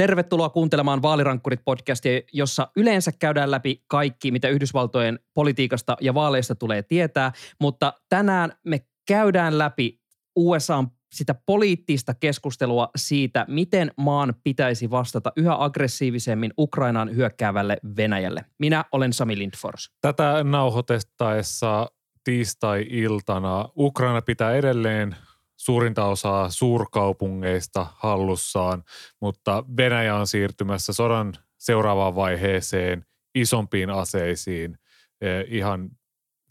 Tervetuloa kuuntelemaan Vaalirankkurit-podcastia, jossa yleensä käydään läpi kaikki, mitä Yhdysvaltojen politiikasta ja vaaleista tulee tietää, mutta tänään me käydään läpi USAn sitä poliittista keskustelua siitä, miten maan pitäisi vastata yhä aggressiivisemmin Ukrainaan hyökkäävälle Venäjälle. Minä olen Sami Lindfors. Tätä nauhoitettaessa tiistai-iltana Ukraina pitää edelleen suurinta osaa suurkaupungeista hallussaan, mutta Venäjä on siirtymässä sodan seuraavaan vaiheeseen isompiin aseisiin eh, ihan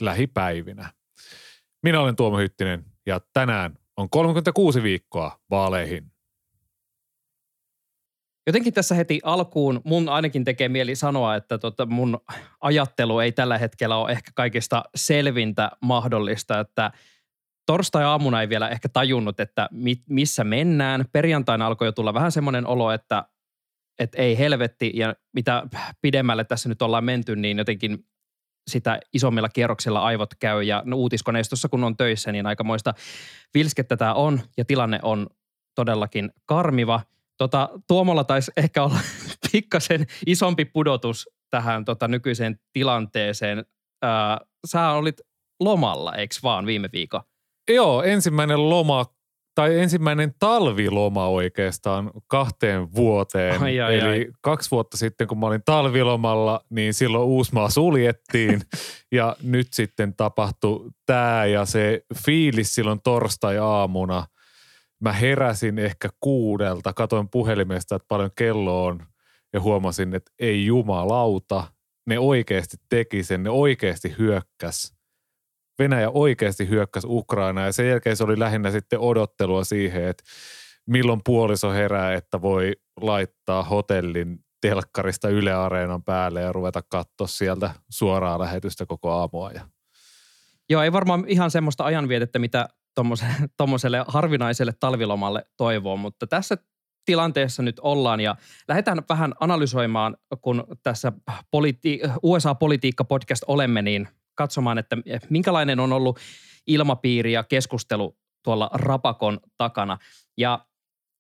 lähipäivinä. Minä olen Tuomo Hyttinen ja tänään on 36 viikkoa vaaleihin. Jotenkin tässä heti alkuun mun ainakin tekee mieli sanoa, että tota mun ajattelu ei tällä hetkellä ole ehkä kaikista selvintä mahdollista, että torstai-aamuna ei vielä ehkä tajunnut, että mi- missä mennään. Perjantaina alkoi jo tulla vähän semmoinen olo, että, että ei helvetti ja mitä pidemmälle tässä nyt ollaan menty, niin jotenkin sitä isommilla kierroksilla aivot käy ja no, uutiskoneistossa kun on töissä, niin aikamoista vilskettä tämä on ja tilanne on todellakin karmiva. Tota, Tuomolla taisi ehkä olla pikkasen isompi pudotus tähän tota, nykyiseen tilanteeseen. Ää, sä olit lomalla, eikö vaan viime viikon? Joo, ensimmäinen loma tai ensimmäinen talviloma oikeastaan kahteen vuoteen. Ai, ai, Eli ai. kaksi vuotta sitten, kun mä olin talvilomalla, niin silloin Uusmaa suljettiin. ja nyt sitten tapahtui tämä ja se fiilis silloin torstai-aamuna. Mä heräsin ehkä kuudelta, katoin puhelimesta, että paljon kello on ja huomasin, että ei jumalauta. Ne oikeasti teki sen, ne oikeasti hyökkäs – Venäjä oikeasti hyökkäsi Ukrainaa ja sen jälkeen se oli lähinnä sitten odottelua siihen, että milloin puoliso herää, että voi laittaa hotellin telkkarista Yle Areenan päälle ja ruveta katsoa sieltä suoraa lähetystä koko aamua. Ja. Joo, ei varmaan ihan semmoista ajanvietettä, mitä tuommoiselle harvinaiselle talvilomalle toivoo, mutta tässä tilanteessa nyt ollaan ja lähdetään vähän analysoimaan, kun tässä politi- USA-politiikka-podcast olemme, niin katsomaan, että minkälainen on ollut ilmapiiri ja keskustelu tuolla Rapakon takana. Ja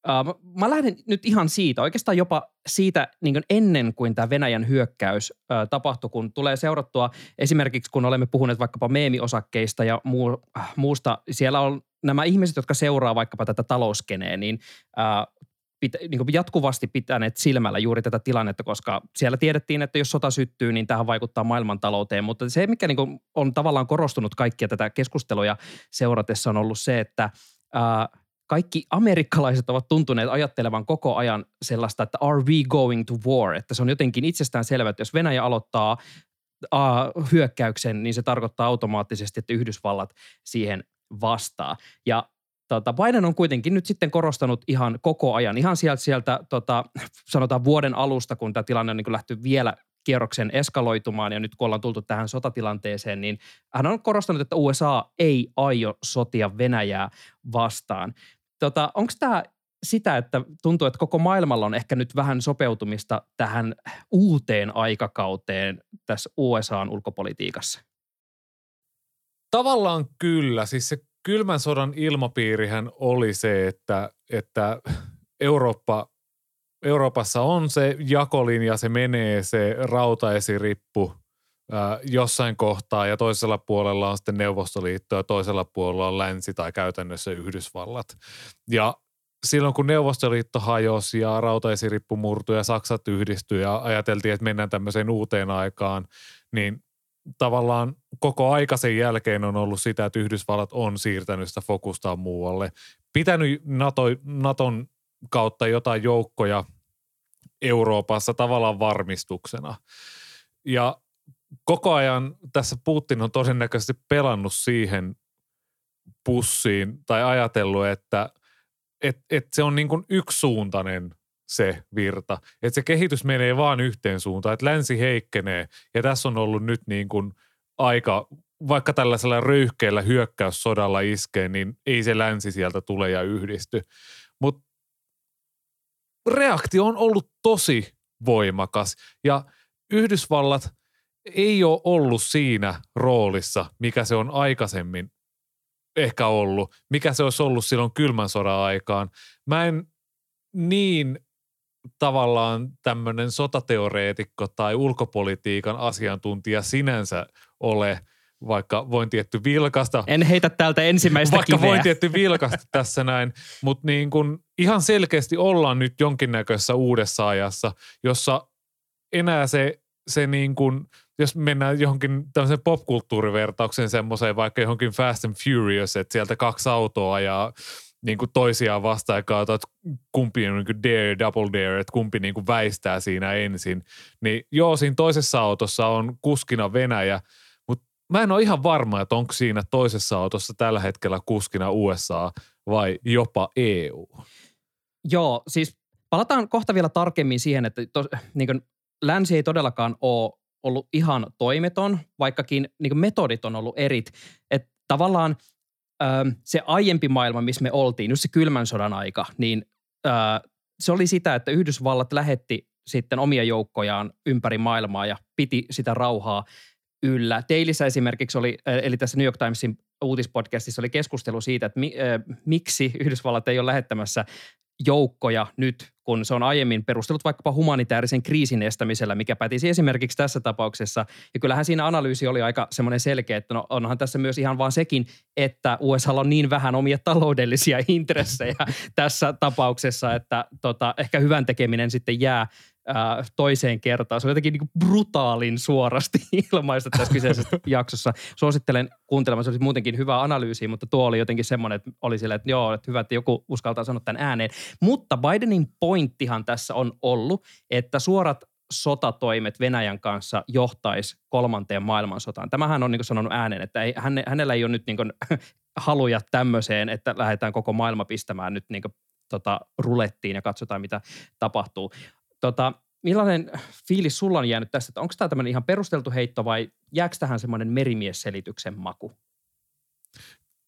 äh, mä lähden nyt ihan siitä, oikeastaan jopa siitä niin kuin ennen kuin tämä Venäjän hyökkäys äh, tapahtui, kun tulee seurattua esimerkiksi, kun olemme puhuneet vaikkapa meemiosakkeista ja muu, äh, muusta, siellä on nämä ihmiset, jotka seuraa vaikkapa tätä talouskeneen, niin äh, pitä, niin kuin jatkuvasti pitäneet silmällä juuri tätä tilannetta, koska siellä tiedettiin, että jos sota syttyy, niin tähän vaikuttaa maailmantalouteen. Mutta se, mikä niin kuin on tavallaan korostunut kaikkia tätä keskustelua seuratessa on ollut se, että ää, kaikki amerikkalaiset ovat tuntuneet ajattelevan koko ajan sellaista, että are we going to war? Että se on jotenkin itsestään selvä, että jos Venäjä aloittaa uh, hyökkäyksen, niin se tarkoittaa automaattisesti, että Yhdysvallat siihen vastaa. Ja tota, Biden on kuitenkin nyt sitten korostanut ihan koko ajan, ihan sieltä, sieltä tota, sanotaan vuoden alusta, kun tämä tilanne on niin lähty vielä kierroksen eskaloitumaan ja nyt kun ollaan tultu tähän sotatilanteeseen, niin hän on korostanut, että USA ei aio sotia Venäjää vastaan. Tota, Onko tämä sitä, että tuntuu, että koko maailmalla on ehkä nyt vähän sopeutumista tähän uuteen aikakauteen tässä USAn ulkopolitiikassa? Tavallaan kyllä. Siis se kylmän sodan ilmapiirihän oli se, että, että Eurooppa, Euroopassa on se jakolinja, se menee se rautaesirippu ää, jossain kohtaa ja toisella puolella on sitten Neuvostoliitto ja toisella puolella on länsi tai käytännössä Yhdysvallat. Ja silloin kun Neuvostoliitto hajosi ja rautaesirippu murtui ja Saksat yhdistyi ja ajateltiin, että mennään tämmöiseen uuteen aikaan, niin tavallaan koko aika sen jälkeen on ollut sitä, että Yhdysvallat on siirtänyt sitä fokustaan muualle. Pitänyt NATO, Naton kautta jotain joukkoja Euroopassa tavallaan varmistuksena. Ja koko ajan tässä Putin on todennäköisesti pelannut siihen pussiin tai ajatellut, että et, et se on niin kuin yksisuuntainen se virta. Että se kehitys menee vaan yhteen suuntaan, että länsi heikkenee ja tässä on ollut nyt niin kuin aika, vaikka tällaisella röyhkeällä hyökkäyssodalla iskee, niin ei se länsi sieltä tule ja yhdisty. Mutta reaktio on ollut tosi voimakas ja Yhdysvallat ei ole ollut siinä roolissa, mikä se on aikaisemmin ehkä ollut, mikä se olisi ollut silloin kylmän sodan aikaan. Mä en niin tavallaan tämmöinen sotateoreetikko tai ulkopolitiikan asiantuntija sinänsä ole, vaikka voin tietty vilkasta. En heitä täältä ensimmäistä Vaikka kiveä. voin tietty vilkasta tässä näin, mutta niin kun ihan selkeästi ollaan nyt jonkinnäköisessä uudessa ajassa, jossa enää se, se niin kun, jos mennään johonkin tämmöiseen popkulttuurivertaukseen semmoiseen, vaikka johonkin Fast and Furious, että sieltä kaksi autoa ja niin kuin toisiaan vastaan ja katsotaan, että kumpi on niin kuin dare, double dare, että kumpi niin kuin väistää siinä ensin. Niin joo, siinä toisessa autossa on kuskina Venäjä, mutta mä en ole ihan varma, että onko siinä toisessa autossa tällä hetkellä kuskina USA vai jopa EU. Joo, siis palataan kohta vielä tarkemmin siihen, että tos, niin kuin, länsi ei todellakaan ole ollut ihan toimeton, vaikkakin niin kuin metodit on ollut erit. Että tavallaan se aiempi maailma, missä me oltiin, just se kylmän sodan aika, niin ö, se oli sitä, että Yhdysvallat lähetti sitten omia joukkojaan ympäri maailmaa ja piti sitä rauhaa yllä. Teilissä esimerkiksi oli, eli tässä New York Timesin uutispodcastissa oli keskustelu siitä, että mi, miksi Yhdysvallat ei ole lähettämässä joukkoja nyt, kun se on aiemmin perustellut vaikkapa humanitaarisen kriisin estämisellä, mikä pätisi esimerkiksi tässä tapauksessa. Ja kyllähän siinä analyysi oli aika semmoinen selkeä, että no onhan tässä myös ihan vaan sekin, että USA on niin vähän omia taloudellisia intressejä tässä tapauksessa, että tota, ehkä hyvän tekeminen sitten jää ää, toiseen kertaan. Se on jotenkin niin brutaalin suorasti ilmaista tässä kyseisessä jaksossa. Suosittelen kuuntelemaan, se olisi muutenkin hyvä analyysi, mutta tuo oli jotenkin semmoinen, että oli sille, että joo, että hyvä, että joku uskaltaa sanoa tämän ääneen. Mutta Bidenin pointtihan tässä on ollut, että suorat sotatoimet Venäjän kanssa johtaisi kolmanteen maailmansotaan. Tämähän on niin sanonut ääneen, että ei, häne, hänellä ei ole nyt niin kuin, haluja tämmöiseen, että lähdetään koko maailma pistämään nyt niin kuin, tota, rulettiin ja katsotaan, mitä tapahtuu. Tota, millainen fiilis sulla on jäänyt tästä? Onko tämä tämmöinen ihan perusteltu heitto vai jääkö tähän semmoinen merimiesselityksen maku?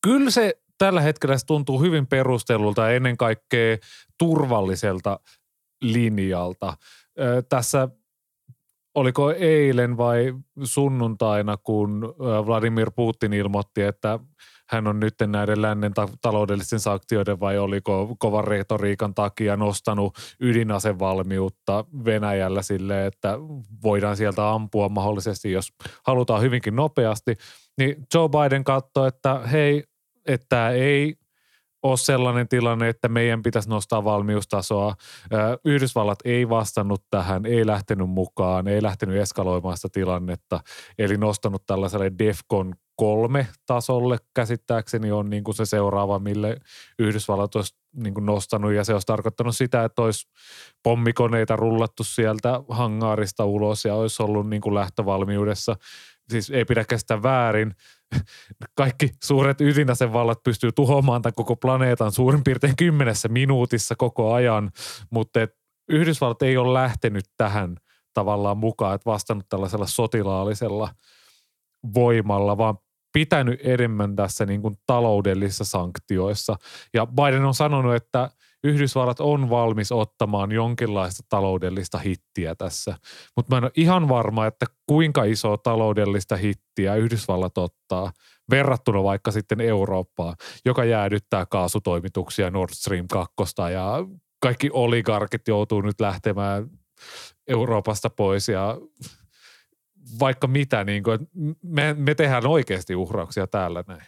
Kyllä se tällä hetkellä se tuntuu hyvin perustelulta ja ennen kaikkea turvalliselta linjalta. Ö, tässä oliko eilen vai sunnuntaina, kun Vladimir Putin ilmoitti, että hän on nyt näiden lännen ta- taloudellisten sanktioiden vai oliko kovan retoriikan takia nostanut ydinasevalmiutta Venäjällä sille, että voidaan sieltä ampua mahdollisesti, jos halutaan hyvinkin nopeasti. Niin Joe Biden katsoi, että hei, että ei ole sellainen tilanne, että meidän pitäisi nostaa valmiustasoa. Yhdysvallat ei vastannut tähän, ei lähtenyt mukaan, ei lähtenyt eskaloimaan sitä tilannetta, eli nostanut tällaiselle DEFCON kolme tasolle käsittääkseni on niin kuin se seuraava, mille Yhdysvallat olisi niin kuin nostanut ja se olisi tarkoittanut sitä, että olisi pommikoneita rullattu sieltä hangaarista ulos ja olisi ollut niin kuin lähtövalmiudessa. Siis ei pidä käsittää väärin. Kaikki suuret ydinasevallat pystyy tuhoamaan tämän koko planeetan suurin piirtein kymmenessä minuutissa koko ajan, mutta Yhdysvallat ei ole lähtenyt tähän tavallaan mukaan, että vastannut tällaisella sotilaallisella voimalla, vaan pitänyt enemmän tässä niin kuin taloudellisissa sanktioissa. Ja Biden on sanonut, että Yhdysvallat on valmis ottamaan jonkinlaista taloudellista hittiä tässä. Mutta mä en ole ihan varma, että kuinka iso taloudellista hittiä Yhdysvallat ottaa verrattuna vaikka sitten Eurooppaan, joka jäädyttää kaasutoimituksia Nord Stream 2 ja kaikki oligarkit joutuu nyt lähtemään Euroopasta pois ja vaikka mitä, niin kuin, me, me tehdään oikeasti uhrauksia täällä näin.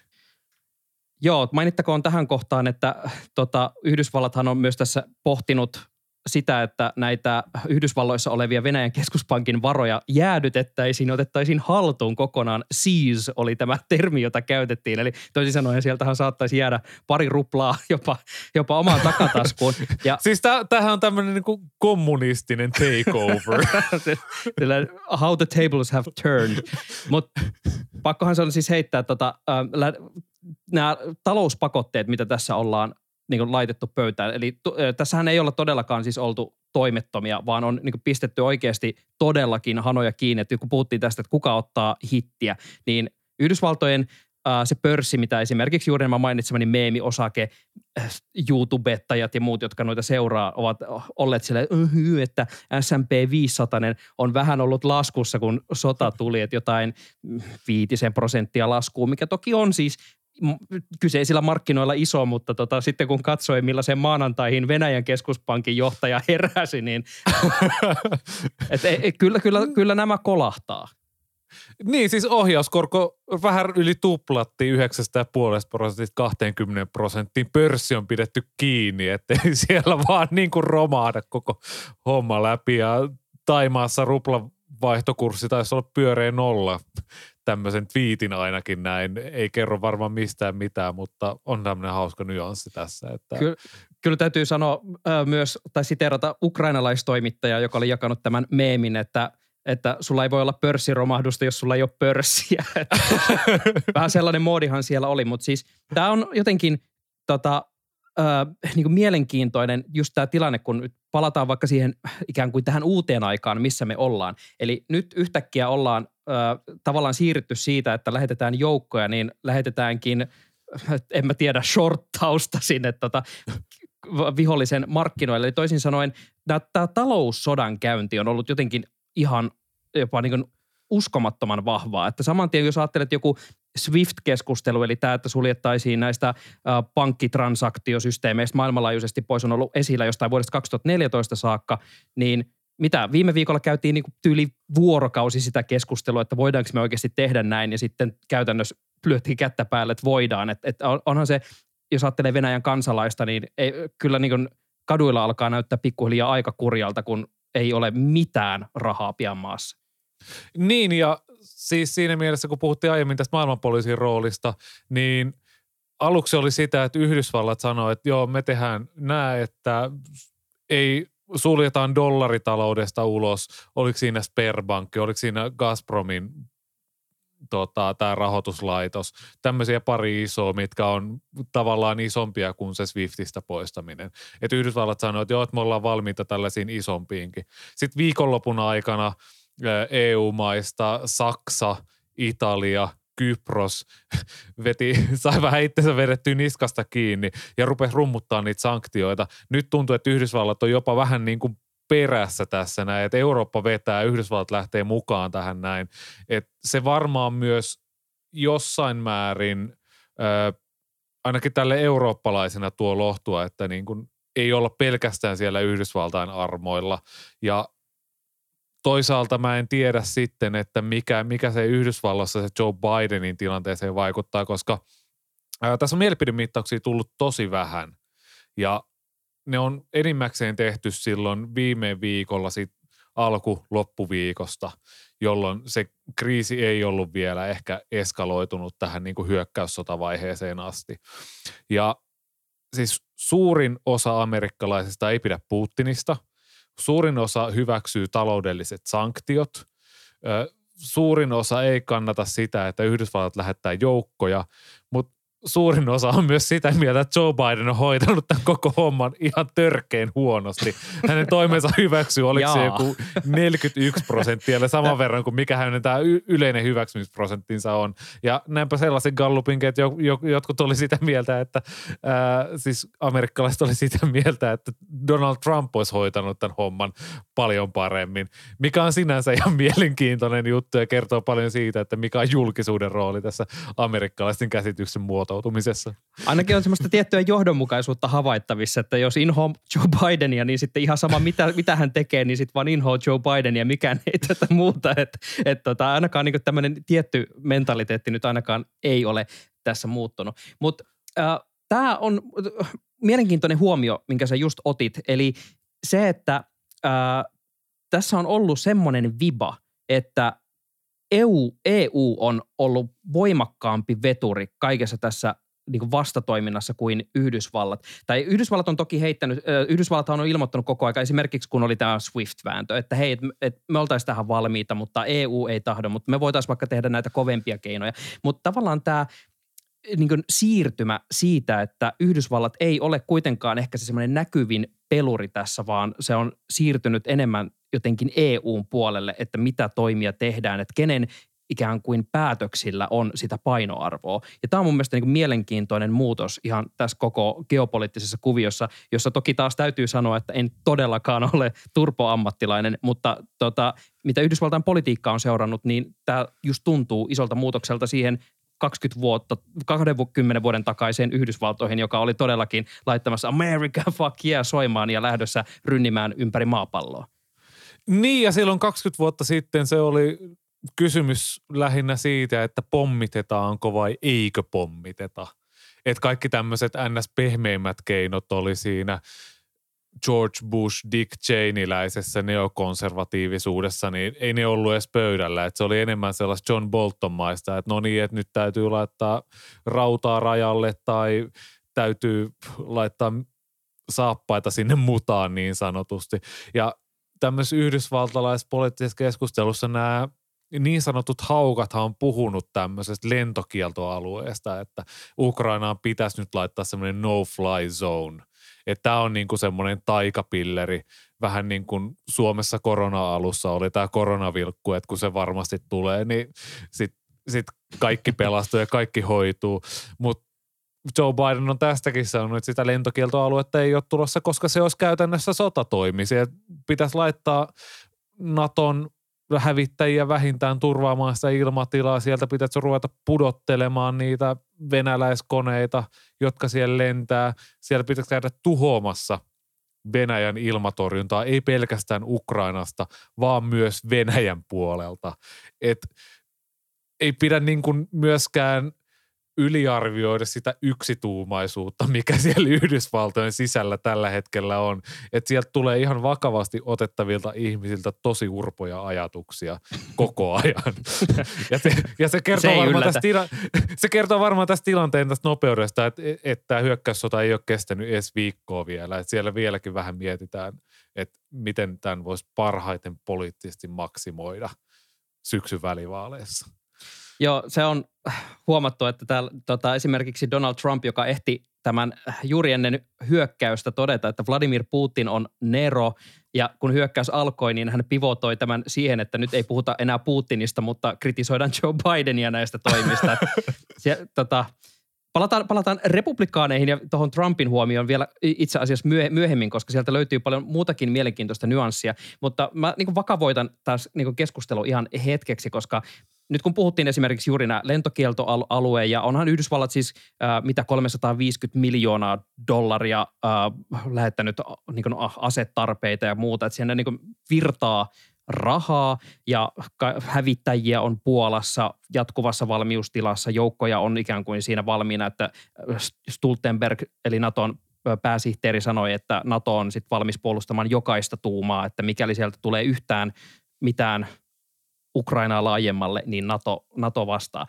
Joo, mainittakoon tähän kohtaan, että tota, Yhdysvallathan on myös tässä pohtinut sitä, että näitä Yhdysvalloissa olevia Venäjän keskuspankin varoja jäädytettäisiin, otettaisiin haltuun kokonaan. Seize oli tämä termi, jota käytettiin. Eli toisin sanoen sieltähän saattaisi jäädä pari ruplaa jopa, jopa omaan takataskuun. Ja, siis tämähän on tämmöinen niin kommunistinen takeover. How the tables have turned. Mutta pakkohan se on siis heittää tota, äh, nämä talouspakotteet, mitä tässä ollaan niin kuin laitettu pöytään. Eli t- tässähän ei olla todellakaan siis oltu toimettomia, vaan on niin pistetty oikeasti todellakin hanoja kiinni. Että kun puhuttiin tästä, että kuka ottaa hittiä, niin Yhdysvaltojen se pörssi, mitä esimerkiksi juuri nämä mainitsemani meemi-osake, äh, YouTubettajat ja muut, jotka noita seuraa, ovat olleet sille, että S&P 500 on vähän ollut laskussa, kun sota tuli, että jotain viitisen prosenttia laskua, mikä toki on siis kyseisillä markkinoilla iso, mutta tota, sitten kun katsoi millaisen maanantaihin Venäjän keskuspankin johtaja heräsi, niin et, et, et, kyllä, kyllä, kyllä nämä kolahtaa. Niin, siis ohjauskorko vähän yli tuplattiin 9,5 prosentista 20 prosenttiin. Pörssi on pidetty kiinni, ettei siellä vaan niin kuin romaada koko homma läpi. Ja Taimaassa rupla vaihtokurssi taisi olla pyöreä nolla tämmöisen twiitin ainakin näin. Ei kerro varmaan mistään mitään, mutta on tämmöinen hauska nyanssi tässä. Että... Kyllä, kyllä täytyy sanoa äh, myös, tai siteerata ukrainalaistoimittajaa, joka oli jakanut tämän meemin, että että sulla ei voi olla pörssiromahdusta, jos sulla ei ole pörssiä. Vähän sellainen moodihan siellä oli, mutta siis tämä on jotenkin tota, äh, niin kuin mielenkiintoinen just tämä tilanne, kun nyt palataan vaikka siihen ikään kuin tähän uuteen aikaan, missä me ollaan. Eli nyt yhtäkkiä ollaan äh, tavallaan siirrytty siitä, että lähetetään joukkoja, niin lähetetäänkin, en mä tiedä, shorttausta sinne tota, vihollisen markkinoille. Eli toisin sanoen tämä taloussodan käynti on ollut jotenkin ihan jopa niin kuin uskomattoman vahvaa. Että saman tien, jos ajattelet joku SWIFT-keskustelu, eli tämä, että suljettaisiin näistä pankkitransaktiosysteemeistä maailmanlaajuisesti pois, on ollut esillä jostain vuodesta 2014 saakka, niin mitä viime viikolla käytiin niin tyyli vuorokausi sitä keskustelua, että voidaanko me oikeasti tehdä näin, ja sitten käytännössä lyötiin kättä päälle, että voidaan. Että, että onhan se, jos ajattelee Venäjän kansalaista, niin ei, kyllä niin kuin kaduilla alkaa näyttää pikkuhiljaa aika kurjalta, kun ei ole mitään rahaa pian maassa. Niin ja siis siinä mielessä, kun puhuttiin aiemmin tästä maailmanpoliisin roolista, niin aluksi oli sitä, että Yhdysvallat sanoi, että joo, me tehdään näin, että ei suljetaan dollaritaloudesta ulos. Oliko siinä Sperbankki, oliko siinä Gazpromin tota, tämä rahoituslaitos, tämmöisiä pari isoa, mitkä on tavallaan isompia kuin se Swiftistä poistaminen. Et Yhdysvallat sanoi, että joo, että me ollaan valmiita tällaisiin isompiinkin. Sitten viikonlopun aikana EU-maista Saksa, Italia, Kypros veti, sai vähän itsensä vedettyä niskasta kiinni ja rupesi rummuttaa niitä sanktioita. Nyt tuntuu, että Yhdysvallat on jopa vähän niin kuin perässä tässä näin, että Eurooppa vetää, Yhdysvallat lähtee mukaan tähän näin. Et se varmaan myös jossain määrin ö, ainakin tälle eurooppalaisena tuo lohtua, että niin kuin ei olla pelkästään siellä Yhdysvaltain armoilla. Ja toisaalta mä en tiedä sitten, että mikä, mikä se Yhdysvalloissa se Joe Bidenin tilanteeseen vaikuttaa, koska ää, tässä on mielipidemittauksia tullut tosi vähän. Ja ne on enimmäkseen tehty silloin viime viikolla sit alku loppuviikosta, jolloin se kriisi ei ollut vielä ehkä eskaloitunut tähän niin kuin hyökkäyssotavaiheeseen asti. Ja siis suurin osa amerikkalaisista ei pidä Putinista, suurin osa hyväksyy taloudelliset sanktiot, suurin osa ei kannata sitä, että Yhdysvallat lähettää joukkoja, mutta suurin osa on myös sitä mieltä, että Joe Biden on hoitanut tämän koko homman ihan törkeen huonosti. Hänen toimensa hyväksyy, oliko se joku 41 prosenttia, eli saman verran kuin mikä hänen tämä yleinen hyväksymisprosenttinsa on. Ja näinpä sellaisen gallupin, että jotkut oli sitä mieltä, että ää, siis amerikkalaiset oli sitä mieltä, että Donald Trump olisi hoitanut tämän homman paljon paremmin, mikä on sinänsä ihan mielenkiintoinen juttu ja kertoo paljon siitä, että mikä on julkisuuden rooli tässä amerikkalaisten käsityksen muoto muotoutumisessa. Ainakin on semmoista tiettyä johdonmukaisuutta havaittavissa, että jos inhoa Joe Bidenia, niin sitten ihan sama mitä, mitä hän tekee, niin sitten vaan inhoa Joe Bidenia, mikään ei tätä muuta. Että et tota, ainakaan niin tämmöinen tietty mentaliteetti nyt ainakaan ei ole tässä muuttunut. Mutta äh, tämä on mielenkiintoinen huomio, minkä sä just otit. Eli se, että äh, tässä on ollut semmoinen viba, että EU, EU on ollut voimakkaampi veturi kaikessa tässä niin vastatoiminnassa kuin Yhdysvallat. Tai Yhdysvallat on toki heittänyt, Yhdysvallat on ilmoittanut koko ajan, esimerkiksi kun oli tämä SWIFT-vääntö, että hei, et, et me oltaisiin tähän valmiita, mutta EU ei tahdo, mutta me voitaisiin vaikka tehdä näitä kovempia keinoja. Mutta tavallaan tämä niin kuin siirtymä siitä, että Yhdysvallat ei ole kuitenkaan ehkä se semmoinen näkyvin peluri tässä, vaan se on siirtynyt enemmän jotenkin EUn puolelle, että mitä toimia tehdään, että kenen ikään kuin päätöksillä on sitä painoarvoa. Ja tämä on mun mielestä niin mielenkiintoinen muutos ihan tässä koko geopoliittisessa kuviossa, jossa toki taas täytyy sanoa, että en todellakaan ole turpoammattilainen, mutta tota, mitä Yhdysvaltain politiikka on seurannut, niin tämä just tuntuu isolta muutokselta siihen 20 vuotta, 20 vuoden takaiseen Yhdysvaltoihin, joka oli todellakin laittamassa America fuck yeah soimaan ja lähdössä rynnimään ympäri maapalloa. Niin ja silloin 20 vuotta sitten se oli kysymys lähinnä siitä, että pommitetaanko vai eikö pommiteta. Että kaikki tämmöiset ns. pehmeimmät keinot oli siinä George Bush, Dick Cheneyläisessä neokonservatiivisuudessa, niin ei ne ollut edes pöydällä. Että se oli enemmän sellaista John Bolton-maista, että no niin, että nyt täytyy laittaa rautaa rajalle tai täytyy laittaa saappaita sinne mutaan niin sanotusti. Ja tämmöisessä yhdysvaltalaisessa poliittisessa keskustelussa nämä niin sanotut haukathan on puhunut tämmöisestä lentokieltoalueesta, että Ukrainaan pitäisi nyt laittaa semmoinen no-fly zone. Että tämä on niin kuin semmoinen taikapilleri, vähän niin kuin Suomessa korona-alussa oli tämä koronavilkku, että kun se varmasti tulee, niin sitten sit kaikki pelastuu ja kaikki hoituu. Mutta Joe Biden on tästäkin sanonut, että sitä lentokieltoaluetta ei ole tulossa, koska se olisi käytännössä sotatoimi. Se pitäisi laittaa Naton hävittäjiä vähintään turvaamaan sitä ilmatilaa. Sieltä pitäisi ruveta pudottelemaan niitä venäläiskoneita, jotka siellä lentää. Siellä pitäisi käydä tuhoamassa Venäjän ilmatorjuntaa, ei pelkästään Ukrainasta, vaan myös Venäjän puolelta. Et ei pidä niin kuin myöskään – yliarvioida sitä yksituumaisuutta, mikä siellä Yhdysvaltojen sisällä tällä hetkellä on. Että sieltä tulee ihan vakavasti otettavilta ihmisiltä tosi urpoja ajatuksia koko ajan. ja, se, ja se, kertoo se, varmaan tästä tila, se kertoo varmaan tästä tilanteen tästä nopeudesta, että, että tämä hyökkäyssota ei ole kestänyt edes viikkoa vielä. Että siellä vieläkin vähän mietitään, että miten tämän voisi parhaiten poliittisesti maksimoida syksyn välivaaleissa. Joo, se on huomattu, että täällä, tota, esimerkiksi Donald Trump, joka ehti tämän juuri ennen hyökkäystä todeta, että Vladimir Putin on Nero, ja kun hyökkäys alkoi, niin hän pivotoi tämän siihen, että nyt ei puhuta enää Putinista, mutta kritisoidaan Joe Bidenia näistä toimista. Se, tota, Palataan, palataan republikaaneihin ja tuohon Trumpin huomioon vielä itse asiassa myöhemmin, koska sieltä löytyy paljon muutakin mielenkiintoista nyanssia. Mutta mä niin vakavoitan taas niin keskustelu ihan hetkeksi, koska nyt kun puhuttiin esimerkiksi juuri nämä lentokieltoalueen ja onhan Yhdysvallat siis äh, mitä 350 miljoonaa dollaria äh, lähettänyt äh, niin kuin asetarpeita ja muuta, että siellä niin virtaa rahaa ja hävittäjiä on Puolassa jatkuvassa valmiustilassa. Joukkoja on ikään kuin siinä valmiina, että Stultenberg eli Naton pääsihteeri sanoi, että NATO on sitten valmis puolustamaan jokaista tuumaa, että mikäli sieltä tulee yhtään mitään Ukrainaa laajemmalle, niin NATO, NATO vastaa.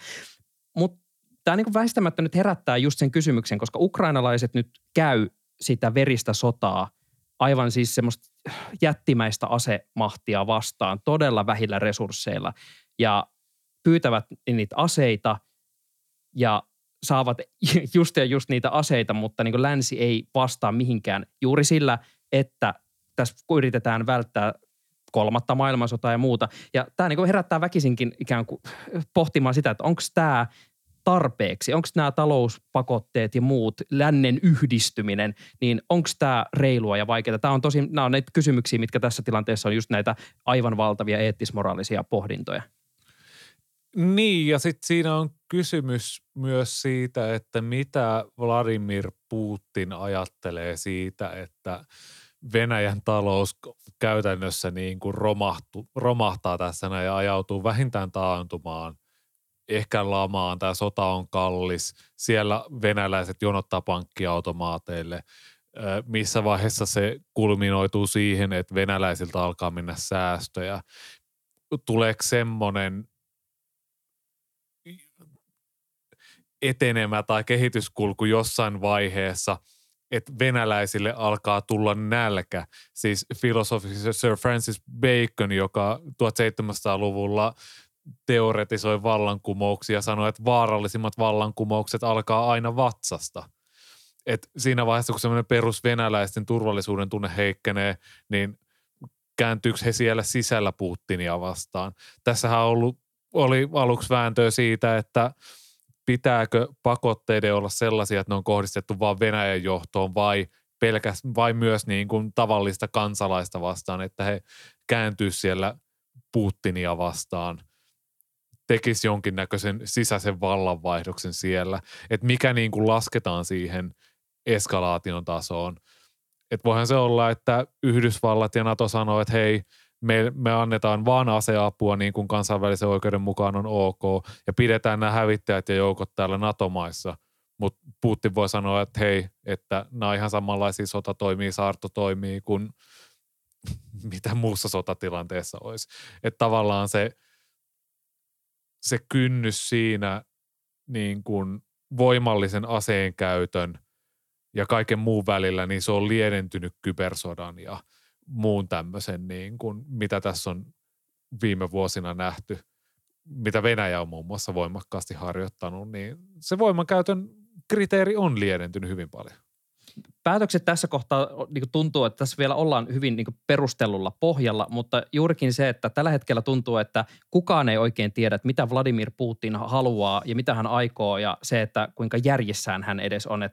Mutta tämä niin väistämättä nyt herättää just sen kysymyksen, koska ukrainalaiset nyt käy sitä veristä sotaa aivan siis semmoista jättimäistä asemahtia vastaan todella vähillä resursseilla ja pyytävät niitä aseita ja saavat just ja just niitä aseita, mutta niin länsi ei vastaa mihinkään juuri sillä, että tässä yritetään välttää kolmatta maailmansotaa ja muuta. Ja tämä niin herättää väkisinkin ikään kuin pohtimaan sitä, että onko tämä tarpeeksi, onko nämä talouspakotteet ja muut, lännen yhdistyminen, niin onko tämä reilua ja vaikeaa? Tämä on tosi, nämä on näitä kysymyksiä, mitkä tässä tilanteessa on just näitä aivan valtavia eettismoraalisia pohdintoja. Niin, ja sitten siinä on kysymys myös siitä, että mitä Vladimir Putin ajattelee siitä, että Venäjän talous käytännössä niin kuin romahtu, romahtaa tässä ja ajautuu vähintään taantumaan, ehkä lamaan, tämä sota on kallis, siellä venäläiset jonottaa pankkiautomaateille, missä vaiheessa se kulminoituu siihen, että venäläisiltä alkaa mennä säästöjä. Tuleeko semmoinen etenemä tai kehityskulku jossain vaiheessa – että venäläisille alkaa tulla nälkä. Siis filosofi Sir Francis Bacon, joka 1700-luvulla teoretisoi vallankumouksia sanoi, että vaarallisimmat vallankumoukset alkaa aina vatsasta. Et siinä vaiheessa, kun semmoinen perus venäläisten turvallisuuden tunne heikkenee, niin kääntyykö he siellä sisällä Putinia vastaan. Tässähän on ollut, oli aluksi vääntöä siitä, että – pitääkö pakotteiden olla sellaisia, että ne on kohdistettu vain Venäjän johtoon vai pelkäs, vai myös niin kuin tavallista kansalaista vastaan, että he kääntyy siellä Putinia vastaan. tekisi jonkinnäköisen sisäisen vallanvaihdoksen siellä, että mikä niin kuin lasketaan siihen eskalaation tasoon. Että voihan se olla, että Yhdysvallat ja NATO sanoo, että hei, me, me annetaan vaan aseapua niin kuin kansainvälisen oikeuden mukaan on ok ja pidetään nämä hävittäjät ja joukot täällä NATO-maissa. Mutta Putin voi sanoa, että hei, että nämä on ihan samanlaisia sotatoimia, saarto toimii kuin mitä muussa sotatilanteessa olisi. Että tavallaan se, se kynnys siinä niin kuin voimallisen aseen käytön ja kaiken muun välillä, niin se on liedentynyt kybersodan ja muun tämmöisen, niin kuin, mitä tässä on viime vuosina nähty, mitä Venäjä on muun muassa voimakkaasti harjoittanut, niin se voimankäytön kriteeri on liedentynyt hyvin paljon päätökset tässä kohtaa niin tuntuu, että tässä vielä ollaan hyvin niin perustellulla pohjalla, mutta juurikin se, että tällä hetkellä tuntuu, että kukaan ei oikein tiedä, että mitä Vladimir Putin haluaa ja mitä hän aikoo ja se, että kuinka järjessään hän edes on.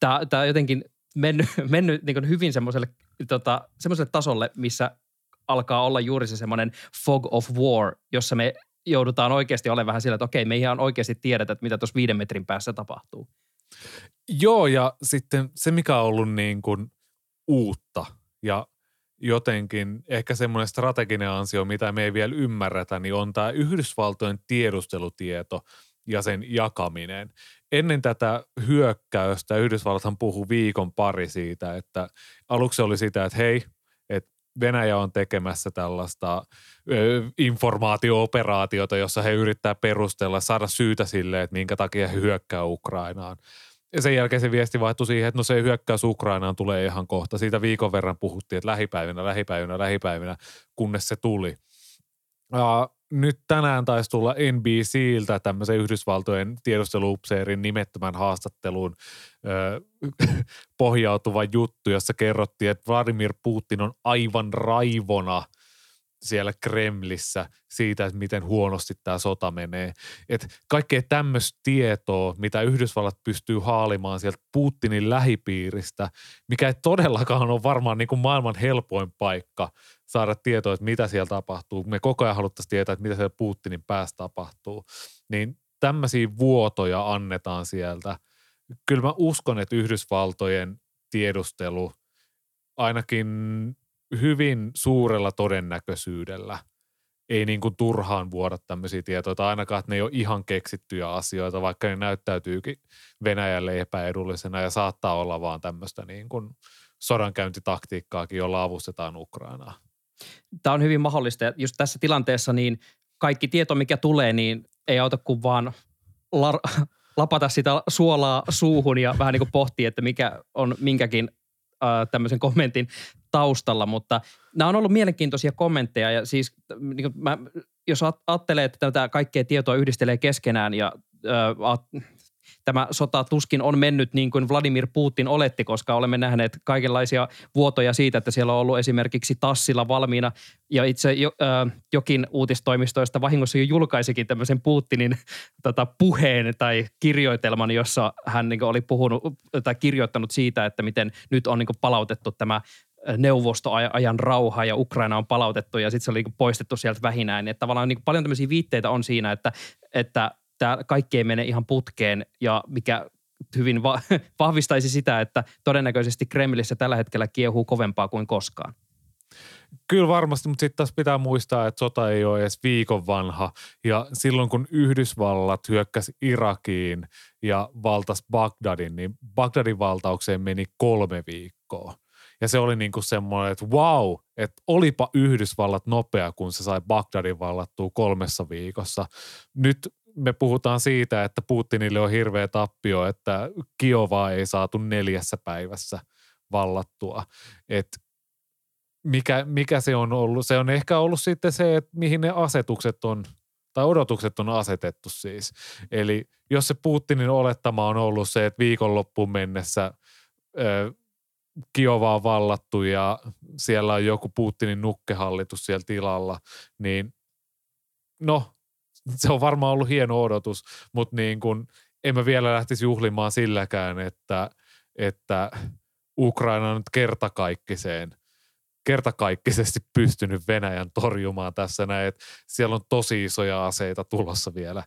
Tämä on jotenkin mennyt, mennyt niin hyvin semmoiselle, tota, semmoiselle tasolle, missä alkaa olla juuri se semmoinen fog of war, jossa me joudutaan oikeasti olemaan vähän sillä, että okei, me ihan oikeasti tiedetä, että mitä tuossa viiden metrin päässä tapahtuu. Joo, ja sitten se, mikä on ollut niin kuin uutta ja jotenkin ehkä semmoinen strateginen ansio, mitä me ei vielä ymmärretä, niin on tämä Yhdysvaltojen tiedustelutieto ja sen jakaminen. Ennen tätä hyökkäystä Yhdysvallathan puhui viikon pari siitä, että aluksi oli sitä, että hei, että Venäjä on tekemässä tällaista informaatio-operaatiota, jossa he yrittää perustella, saada syytä sille, että minkä takia he hyökkää Ukrainaan. Ja sen jälkeen se viesti vaihtui siihen, että no se hyökkäys Ukrainaan tulee ihan kohta. Siitä viikon verran puhuttiin, että lähipäivinä, lähipäivinä, lähipäivinä, kunnes se tuli. Uh, nyt tänään taisi tulla NBCiltä tämmöisen Yhdysvaltojen tiedusteluupseerin nimettömän haastatteluun uh, pohjautuva juttu, jossa kerrottiin, että Vladimir Putin on aivan raivona – siellä Kremlissä siitä, että miten huonosti tämä sota menee. Että kaikkea tämmöistä tietoa, mitä Yhdysvallat pystyy haalimaan sieltä Putinin lähipiiristä, mikä ei todellakaan ole varmaan niin kuin maailman helpoin paikka saada tietoa, että mitä siellä tapahtuu. Me koko ajan haluttaisiin tietää, että mitä siellä Putinin päässä tapahtuu. Niin tämmöisiä vuotoja annetaan sieltä. Kyllä mä uskon, että Yhdysvaltojen tiedustelu ainakin hyvin suurella todennäköisyydellä ei niin kuin turhaan vuoda tämmöisiä tietoja, tai ainakaan, että ne ei ole ihan keksittyjä asioita, vaikka ne näyttäytyykin Venäjälle epäedullisena ja saattaa olla vaan tämmöistä niin kuin sodankäyntitaktiikkaakin, jolla avustetaan Ukrainaa. Tämä on hyvin mahdollista. Just tässä tilanteessa niin kaikki tieto, mikä tulee, niin ei auta kuin vaan lar- lapata sitä suolaa suuhun ja vähän niin kuin pohtia, että mikä on minkäkin äh, tämmöisen kommentin taustalla, mutta nämä on ollut mielenkiintoisia kommentteja ja siis niin kuin mä, jos ajattelee, että tätä kaikkea tietoa yhdistelee keskenään ja äh, tämä sota tuskin on mennyt niin kuin Vladimir Putin oletti, koska olemme nähneet kaikenlaisia vuotoja siitä, että siellä on ollut esimerkiksi Tassilla valmiina ja itse jo, äh, jokin uutistoimistoista vahingossa jo julkaisikin tämmöisen Putinin tota, puheen tai kirjoitelman, jossa hän niin oli puhunut tai kirjoittanut siitä, että miten nyt on niin palautettu tämä neuvostoajan rauha ja Ukraina on palautettu ja sitten se oli niin poistettu sieltä vähinään. Että tavallaan niin paljon tämmöisiä viitteitä on siinä, että, että tämä kaikki ei mene ihan putkeen ja mikä hyvin va- vahvistaisi sitä, että todennäköisesti Kremlissä tällä hetkellä kiehuu kovempaa kuin koskaan. Kyllä varmasti, mutta sitten taas pitää muistaa, että sota ei ole edes viikon vanha. Ja silloin kun Yhdysvallat hyökkäsi Irakiin ja valtas Bagdadin, niin Bagdadin valtaukseen meni kolme viikkoa. Ja se oli niin kuin semmoinen, että wow, että olipa Yhdysvallat nopea, kun se sai Bagdadin vallattua kolmessa viikossa. Nyt me puhutaan siitä, että Putinille on hirveä tappio, että Kiovaa ei saatu neljässä päivässä vallattua. Et mikä, mikä se on ollut? Se on ehkä ollut sitten se, että mihin ne asetukset on, tai odotukset on asetettu siis. Eli jos se Putinin olettama on ollut se, että viikonloppuun mennessä ö, Kiova on vallattu ja siellä on joku Putinin nukkehallitus siellä tilalla, niin no, se on varmaan ollut hieno odotus, mutta niin kuin, en mä vielä lähtisi juhlimaan silläkään, että, että Ukraina nyt kertakaikkiseen kertakaikkisesti pystynyt Venäjän torjumaan tässä näin, että siellä on tosi isoja aseita tulossa vielä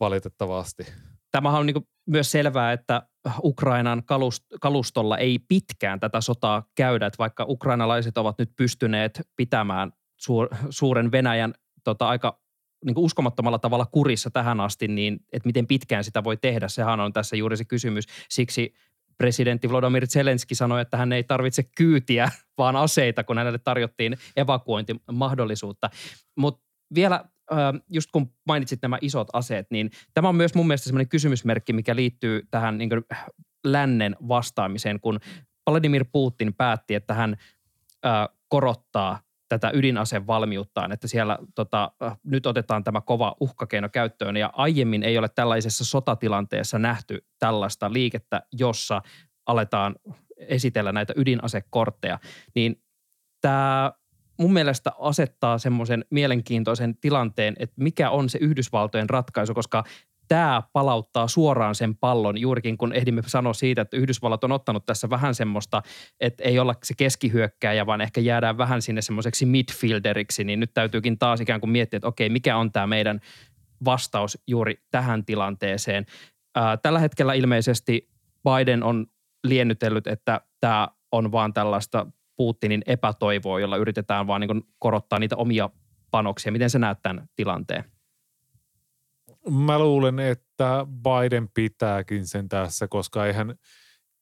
valitettavasti. Tämähän on niin myös selvää, että Ukrainan kalustolla ei pitkään tätä sotaa käydä, että vaikka ukrainalaiset ovat nyt pystyneet pitämään suuren Venäjän tota, aika niin kuin uskomattomalla tavalla kurissa tähän asti, niin että miten pitkään sitä voi tehdä, sehän on tässä juuri se kysymys. Siksi presidentti Vladimir Zelenski sanoi, että hän ei tarvitse kyytiä, vaan aseita, kun hänelle tarjottiin evakuointimahdollisuutta. Mutta vielä just kun mainitsit nämä isot aseet, niin tämä on myös mun mielestä sellainen kysymysmerkki, mikä liittyy tähän niin kuin lännen vastaamiseen, kun Vladimir Putin päätti, että hän korottaa tätä ydinasevalmiuttaan, että siellä tota, nyt otetaan tämä kova uhkakeino käyttöön. Ja aiemmin ei ole tällaisessa sotatilanteessa nähty tällaista liikettä, jossa aletaan esitellä näitä ydinasekortteja, niin tämä mun mielestä asettaa semmoisen mielenkiintoisen tilanteen, että mikä on se Yhdysvaltojen ratkaisu, koska tämä palauttaa suoraan sen pallon juurikin, kun ehdimme sanoa siitä, että Yhdysvallat on ottanut tässä vähän semmoista, että ei olla se keskihyökkääjä, vaan ehkä jäädään vähän sinne semmoiseksi midfielderiksi, niin nyt täytyykin taas ikään kuin miettiä, että okei, mikä on tämä meidän vastaus juuri tähän tilanteeseen. tällä hetkellä ilmeisesti Biden on liennytellyt, että tämä on vaan tällaista Putinin epätoivoa, jolla yritetään vaan niin korottaa niitä omia panoksia. Miten sä näet tämän tilanteen? Mä luulen, että Biden pitääkin sen tässä, koska eihän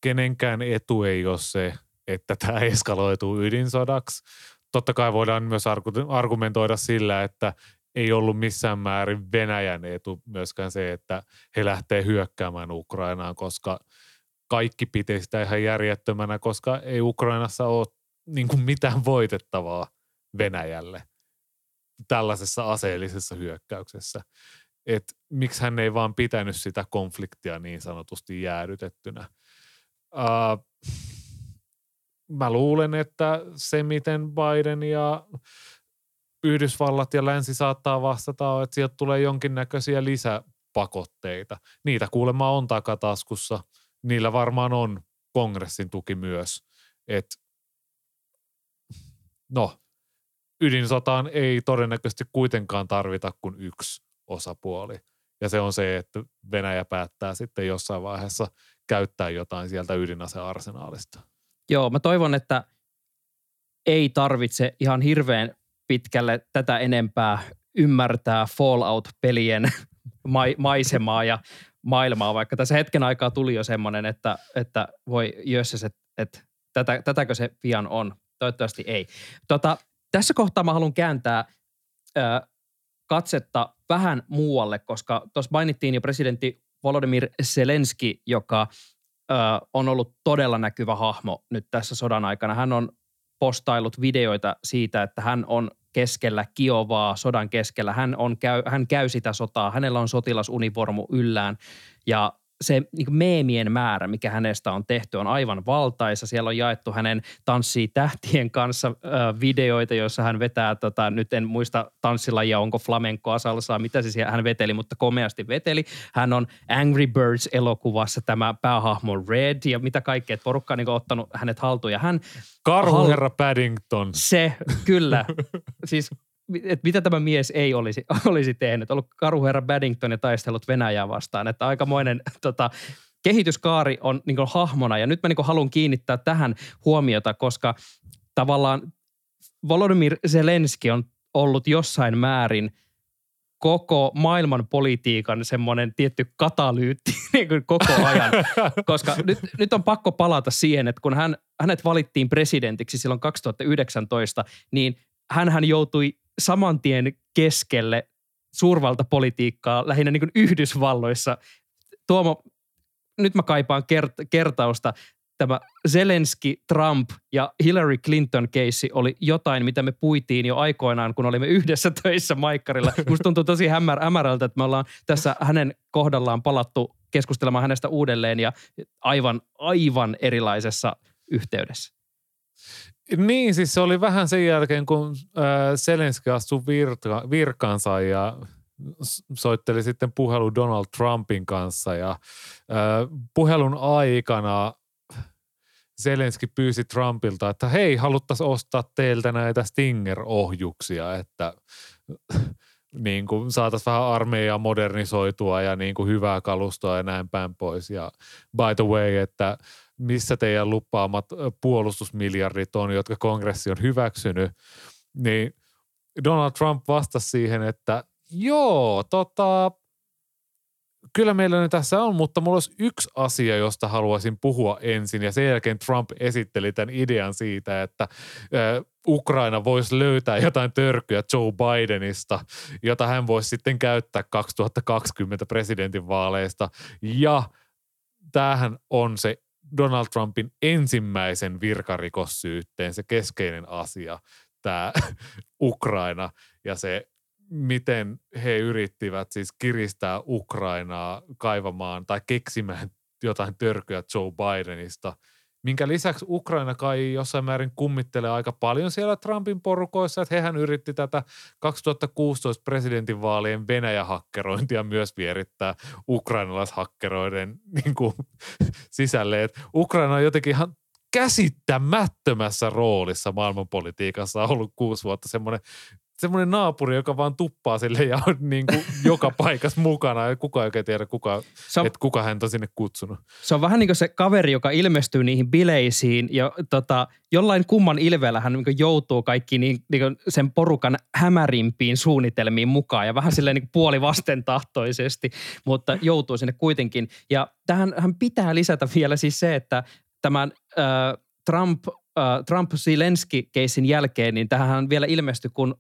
kenenkään etu ei ole se, että tämä eskaloituu ydinsodaksi. Totta kai voidaan myös argumentoida sillä, että ei ollut missään määrin Venäjän etu myöskään se, että he lähtee hyökkäämään Ukrainaan, koska kaikki piti sitä ihan järjettömänä, koska ei Ukrainassa ole niin kuin mitään voitettavaa Venäjälle tällaisessa aseellisessa hyökkäyksessä että miksi hän ei vaan pitänyt sitä konfliktia niin sanotusti jäädytettynä. Uh, mä luulen, että se, miten Biden ja Yhdysvallat ja länsi saattaa vastata, on, että sieltä tulee jonkinnäköisiä lisäpakotteita. Niitä kuulemma on takataskussa. Niillä varmaan on kongressin tuki myös. Et, no, ydinsotaan ei todennäköisesti kuitenkaan tarvita kuin yksi osapuoli. Ja se on se, että Venäjä päättää sitten jossain vaiheessa käyttää jotain sieltä ydinasearsenaalista. Joo, mä toivon, että ei tarvitse ihan hirveän pitkälle tätä enempää ymmärtää Fallout-pelien maisemaa ja maailmaa, vaikka tässä hetken aikaa tuli jo semmoinen, että, että voi jössäs, että, että tätä, tätäkö se pian on. Toivottavasti ei. Tota, tässä kohtaa mä haluan kääntää katsetta vähän muualle, koska tuossa mainittiin jo presidentti Volodymyr Zelenski, joka ö, on ollut todella näkyvä hahmo nyt tässä sodan aikana. Hän on postailut videoita siitä, että hän on keskellä Kiovaa, sodan keskellä. Hän, on käy, hän käy sitä sotaa, hänellä on sotilasunivormu yllään ja se niin meemien määrä, mikä hänestä on tehty, on aivan valtaisa. Siellä on jaettu hänen tanssii tähtien kanssa äh, videoita, joissa hän vetää, tota, nyt en muista tanssilajia, onko flamenco salsaa, mitä se siellä hän veteli, mutta komeasti veteli. Hän on Angry Birds-elokuvassa tämä päähahmo Red ja mitä kaikkea, että porukka on niin ottanut hänet haltuun. Ja hän, Karhuherra Paddington. Se, kyllä. siis että mitä tämä mies ei olisi, olisi tehnyt. Ollut karuherra Baddington ja taistellut Venäjää vastaan. Että aikamoinen tota, kehityskaari on niin hahmona. Ja nyt mä niin haluan kiinnittää tähän huomiota, koska tavallaan Volodymyr Zelenski on ollut jossain määrin koko maailman politiikan semmoinen tietty katalyytti niin kuin koko ajan. Koska nyt, nyt on pakko palata siihen, että kun hän, hänet valittiin presidentiksi silloin 2019, niin hän joutui saman tien keskelle suurvaltapolitiikkaa lähinnä niin kuin Yhdysvalloissa. Tuomo, nyt mä kaipaan kert- kertausta. Tämä Zelenski, Trump ja Hillary Clinton keissi oli jotain, mitä me puitiin jo aikoinaan, kun olimme yhdessä töissä Maikkarilla. Musta tuntuu tosi hämär, hämärältä, että me ollaan tässä hänen kohdallaan palattu keskustelemaan hänestä uudelleen ja aivan, aivan erilaisessa yhteydessä. Niin, siis se oli vähän sen jälkeen, kun äh, Zelenski astui virka, virkansa ja soitteli sitten puhelu Donald Trumpin kanssa ja äh, puhelun aikana Zelenski pyysi Trumpilta, että hei, haluttaisiin ostaa teiltä näitä Stinger-ohjuksia, että niin kuin saataisiin vähän armeijaa modernisoitua ja niin kuin hyvää kalustoa ja näin päin pois. Ja by the way, että missä teidän lupaamat puolustusmiljardit on, jotka kongressi on hyväksynyt, niin Donald Trump vastasi siihen, että joo, tota, kyllä meillä nyt tässä on, mutta mulla olisi yksi asia, josta haluaisin puhua ensin. Ja sen jälkeen Trump esitteli tämän idean siitä, että Ukraina voisi löytää jotain törkyä Joe Bidenista, jota hän voisi sitten käyttää 2020 presidentinvaaleista. Ja tämähän on se Donald Trumpin ensimmäisen virkarikossyytteen se keskeinen asia, tämä Ukraina ja se miten he yrittivät siis kiristää Ukrainaa kaivamaan tai keksimään jotain törkyä Joe Bidenista, minkä lisäksi Ukraina kai jossain määrin kummittelee aika paljon siellä Trumpin porukoissa, että hehän yritti tätä 2016 presidentinvaalien Venäjä-hakkerointia myös vierittää ukrainalaishakkeroiden niin kuin, sisälle. Että Ukraina on jotenkin ihan käsittämättömässä roolissa maailmanpolitiikassa ollut kuusi vuotta semmoinen semmoinen naapuri, joka vaan tuppaa sille ja on niin kuin joka paikassa mukana ja kukaan ei tiedä, kuka, on, että kuka hän on sinne kutsunut. Se on vähän niin kuin se kaveri, joka ilmestyy niihin bileisiin ja tota, jollain kumman ilveellä hän niin joutuu kaikki niin, niin sen porukan hämärimpiin suunnitelmiin mukaan ja vähän silleen niin puoli vastentahtoisesti, mutta joutuu sinne kuitenkin. Ja tähän hän pitää lisätä vielä siis se, että tämän äh, Trump Trump-Zelensky-keissin jälkeen, niin tähän vielä ilmestyi, kun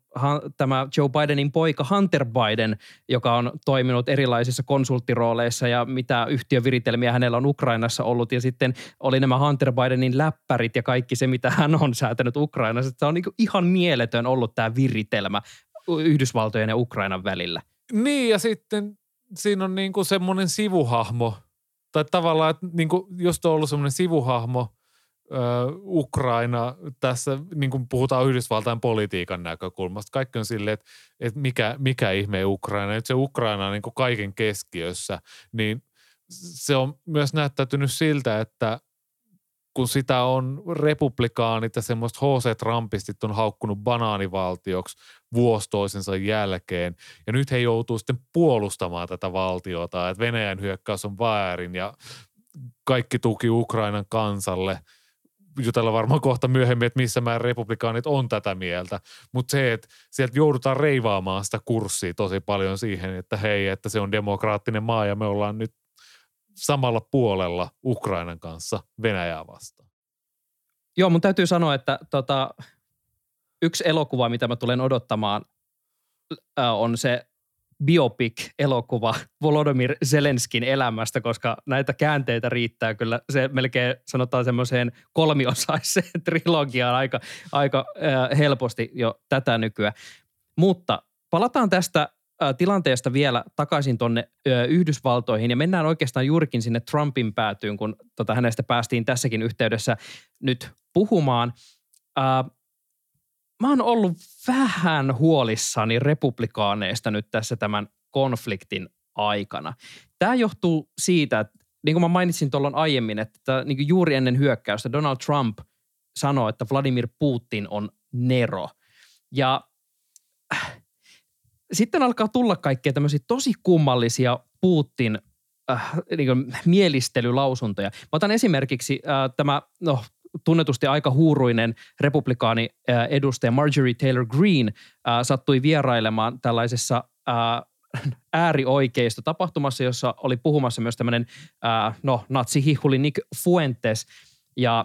tämä Joe Bidenin poika Hunter Biden, joka on toiminut erilaisissa konsulttirooleissa ja mitä yhtiöviritelmiä hänellä on Ukrainassa ollut. Ja sitten oli nämä Hunter Bidenin läppärit ja kaikki se, mitä hän on säätänyt Ukrainassa. Tämä on niin ihan mieletön ollut tämä viritelmä Yhdysvaltojen ja Ukrainan välillä. Niin ja sitten siinä on niin kuin semmoinen sivuhahmo, tai tavallaan, että niin kuin, jos on ollut semmoinen sivuhahmo – Ukraina tässä, niin kuin puhutaan Yhdysvaltain politiikan näkökulmasta, kaikki on silleen, että, että mikä, mikä ihme Ukraina. Nyt se Ukraina on niin kuin kaiken keskiössä, niin se on myös näyttäytynyt siltä, että kun sitä on republikaanit ja semmoista H.C. Trumpistit on haukkunut banaanivaltioksi vuosi toisensa jälkeen. Ja nyt he joutuu sitten puolustamaan tätä valtiota, että Venäjän hyökkäys on väärin ja kaikki tuki Ukrainan kansalle – jutella varmaan kohta myöhemmin, että missä määrin republikaanit on tätä mieltä. Mutta se, että sieltä joudutaan reivaamaan sitä kurssia tosi paljon siihen, että hei, että se on demokraattinen maa ja me ollaan nyt samalla puolella Ukrainan kanssa Venäjää vastaan. Joo, mun täytyy sanoa, että tota, yksi elokuva, mitä mä tulen odottamaan, on se biopic-elokuva Volodymyr Zelenskin elämästä, koska näitä käänteitä riittää kyllä. Se melkein sanotaan semmoiseen kolmiosaiseen trilogiaan aika, aika äh, helposti jo tätä nykyään. Mutta palataan tästä äh, tilanteesta vielä takaisin tuonne äh, Yhdysvaltoihin ja mennään oikeastaan juurikin sinne Trumpin päätyyn, kun tota, hänestä päästiin tässäkin yhteydessä nyt puhumaan. Mä oon ollut vähän huolissani republikaaneista nyt tässä tämän konfliktin aikana. Tämä johtuu siitä, että niin kuin mä mainitsin tuolloin aiemmin, että niin kuin juuri ennen hyökkäystä Donald Trump sanoi, että Vladimir Putin on Nero. Ja äh, sitten alkaa tulla kaikkea tämmöisiä tosi kummallisia Putin äh, niin mielistelylausuntoja. Mä otan esimerkiksi äh, tämä, no tunnetusti aika huuruinen republikaani edustaja Marjorie Taylor Greene sattui vierailemaan tällaisessa äärioikeisto tapahtumassa, jossa oli puhumassa myös tämmöinen no, natsihihuli Nick Fuentes. Ja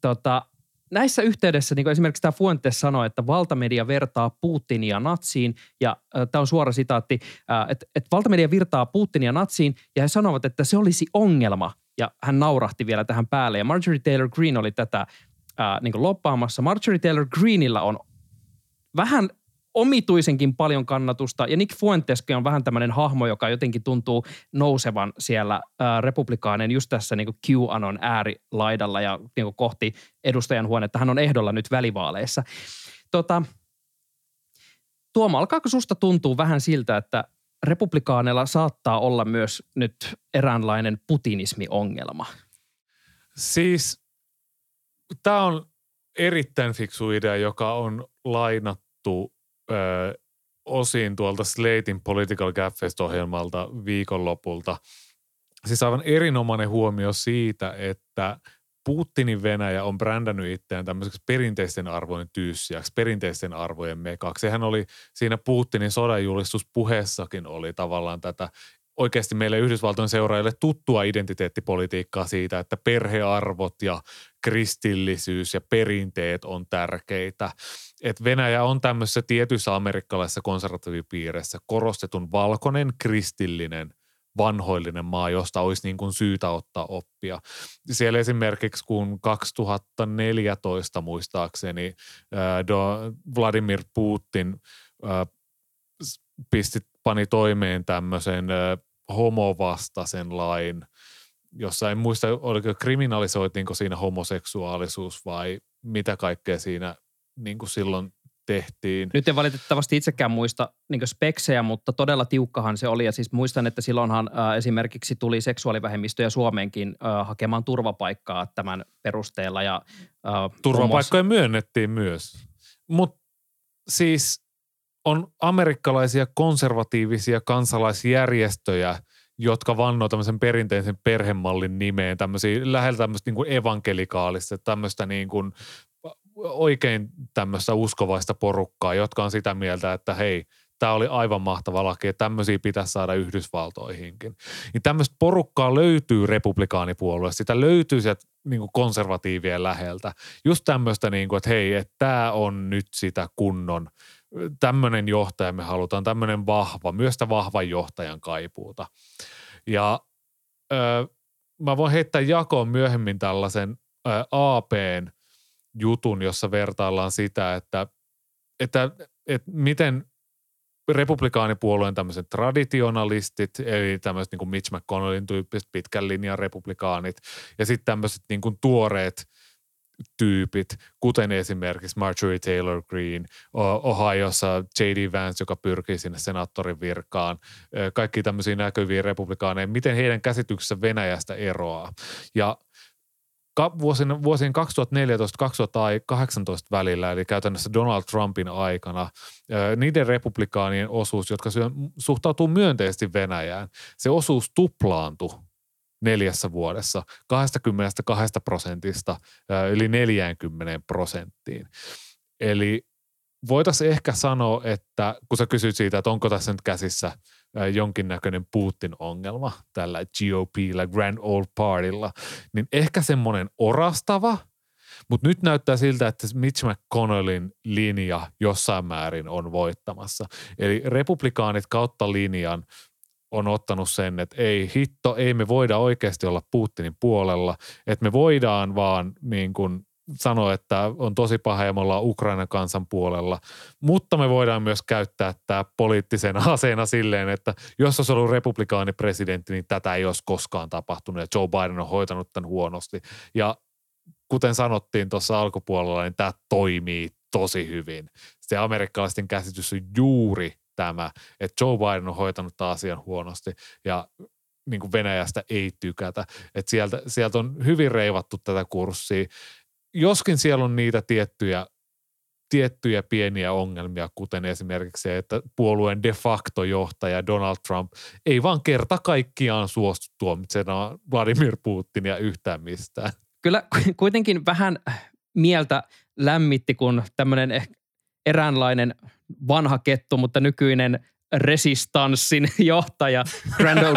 tota, näissä yhteydessä niin esimerkiksi tämä Fuentes sanoi, että valtamedia vertaa Putinia natsiin, ja äh, tämä on suora sitaatti, äh, että, että valtamedia virtaa Putinia natsiin, ja he sanovat, että se olisi ongelma, ja hän naurahti vielä tähän päälle. Ja Marjorie Taylor Greene oli tätä ää, niin loppaamassa. Marjorie Taylor Greenillä on vähän omituisenkin paljon kannatusta. Ja Nick Fuenteskin on vähän tämmöinen hahmo, joka jotenkin tuntuu nousevan siellä ää, republikaaneen just tässä niin QAnon äärilaidalla ja niin kohti edustajan huonetta. Hän on ehdolla nyt välivaaleissa. Tota, Tuoma, alkaako susta tuntuu vähän siltä, että republikaaneilla saattaa olla myös nyt eräänlainen putinismi-ongelma. Siis tämä on erittäin fiksu idea, joka on lainattu ö, osin tuolta Slatein Political Gaffest-ohjelmalta viikonlopulta. Siis aivan erinomainen huomio siitä, että Putinin Venäjä on brändännyt itseään tämmöiseksi perinteisten arvojen tyyssiäksi, perinteisten arvojen mekaksi. Sehän oli siinä Putinin sodanjulistuspuheessakin oli tavallaan tätä oikeasti meille Yhdysvaltojen seuraajille tuttua identiteettipolitiikkaa siitä, että perhearvot ja kristillisyys ja perinteet on tärkeitä. Et Venäjä on tämmöisessä tietyissä amerikkalaisissa konservatiivipiireissä korostetun valkoinen kristillinen vanhoillinen maa, josta olisi niin kuin syytä ottaa oppia. Siellä esimerkiksi kun 2014 muistaakseni Vladimir Putin pisti, pani toimeen tämmöisen homovastaisen lain, jossa en muista, oliko kriminalisoitiinko siinä homoseksuaalisuus vai mitä kaikkea siinä niin kuin silloin tehtiin. Nyt en valitettavasti itsekään muista niin speksejä, mutta todella tiukkahan se oli. Ja siis muistan, että silloinhan äh, esimerkiksi tuli seksuaalivähemmistöjä Suomeenkin äh, hakemaan turvapaikkaa tämän perusteella. Ja, äh, Turvapaikkoja muassa... myönnettiin myös. Mutta siis on amerikkalaisia konservatiivisia kansalaisjärjestöjä, jotka vannoo tämmöisen perinteisen perhemallin nimeen, tämmöisiä lähellä tämmöistä niin kuin evankelikaalista, tämmöistä niin kuin oikein tämmöistä uskovaista porukkaa, jotka on sitä mieltä, että hei, tämä oli aivan mahtava laki, ja tämmöisiä pitäisi saada Yhdysvaltoihinkin. Niin tämmöistä porukkaa löytyy republikaanipuolueesta, sitä löytyy sieltä niin kuin konservatiivien läheltä. Just tämmöistä, niin kuin, että hei, että tämä on nyt sitä kunnon, tämmöinen johtaja me halutaan, tämmöinen vahva, myös sitä vahvan johtajan kaipuuta. Ja öö, mä voin heittää jakoon myöhemmin tällaisen öö, APn jutun, jossa vertaillaan sitä, että, että, että miten republikaanipuolueen tämmöiset traditionalistit, eli tämmöiset niin kuin Mitch McConnellin tyyppiset pitkän linjan republikaanit, ja sitten tämmöiset niin kuin tuoreet tyypit, kuten esimerkiksi Marjorie Taylor Greene, Ohiossa J.D. Vance, joka pyrkii sinne senaattorin virkaan, kaikki tämmöisiä näkyviä republikaaneja, miten heidän käsityksessä Venäjästä eroaa. Ja vuosien, vuosien 2014-2018 välillä, eli käytännössä Donald Trumpin aikana, niiden republikaanien osuus, jotka suhtautuu myönteisesti Venäjään, se osuus tuplaantui neljässä vuodessa 22 prosentista yli 40 prosenttiin. Eli voitaisiin ehkä sanoa, että kun sä kysyt siitä, että onko tässä nyt käsissä – jonkinnäköinen Putin-ongelma tällä GOPllä, Grand Old Partylla, niin ehkä semmoinen orastava, mutta nyt näyttää siltä, että Mitch McConnellin linja jossain määrin on voittamassa. Eli republikaanit kautta linjan on ottanut sen, että ei hitto, ei me voida oikeasti olla Putinin puolella, että me voidaan vaan niin kuin sanoi, että on tosi paha ja me ollaan Ukrainan kansan puolella. Mutta me voidaan myös käyttää tämä poliittisena aseena silleen, että jos olisi ollut republikaanipresidentti, niin tätä ei olisi koskaan tapahtunut ja Joe Biden on hoitanut tämän huonosti. Ja kuten sanottiin tuossa alkupuolella, niin tämä toimii tosi hyvin. Se amerikkalaisten käsitys on juuri tämä, että Joe Biden on hoitanut tämän asian huonosti ja niin kuin Venäjästä ei tykätä. Että sieltä, sieltä on hyvin reivattu tätä kurssia joskin siellä on niitä tiettyjä, tiettyjä pieniä ongelmia, kuten esimerkiksi se, että puolueen de facto johtaja Donald Trump ei vaan kerta kaikkiaan suostu tuomitsemaan Vladimir Putinia yhtään mistään. Kyllä kuitenkin vähän mieltä lämmitti, kun tämmöinen eräänlainen vanha kettu, mutta nykyinen resistanssin johtaja Grand Old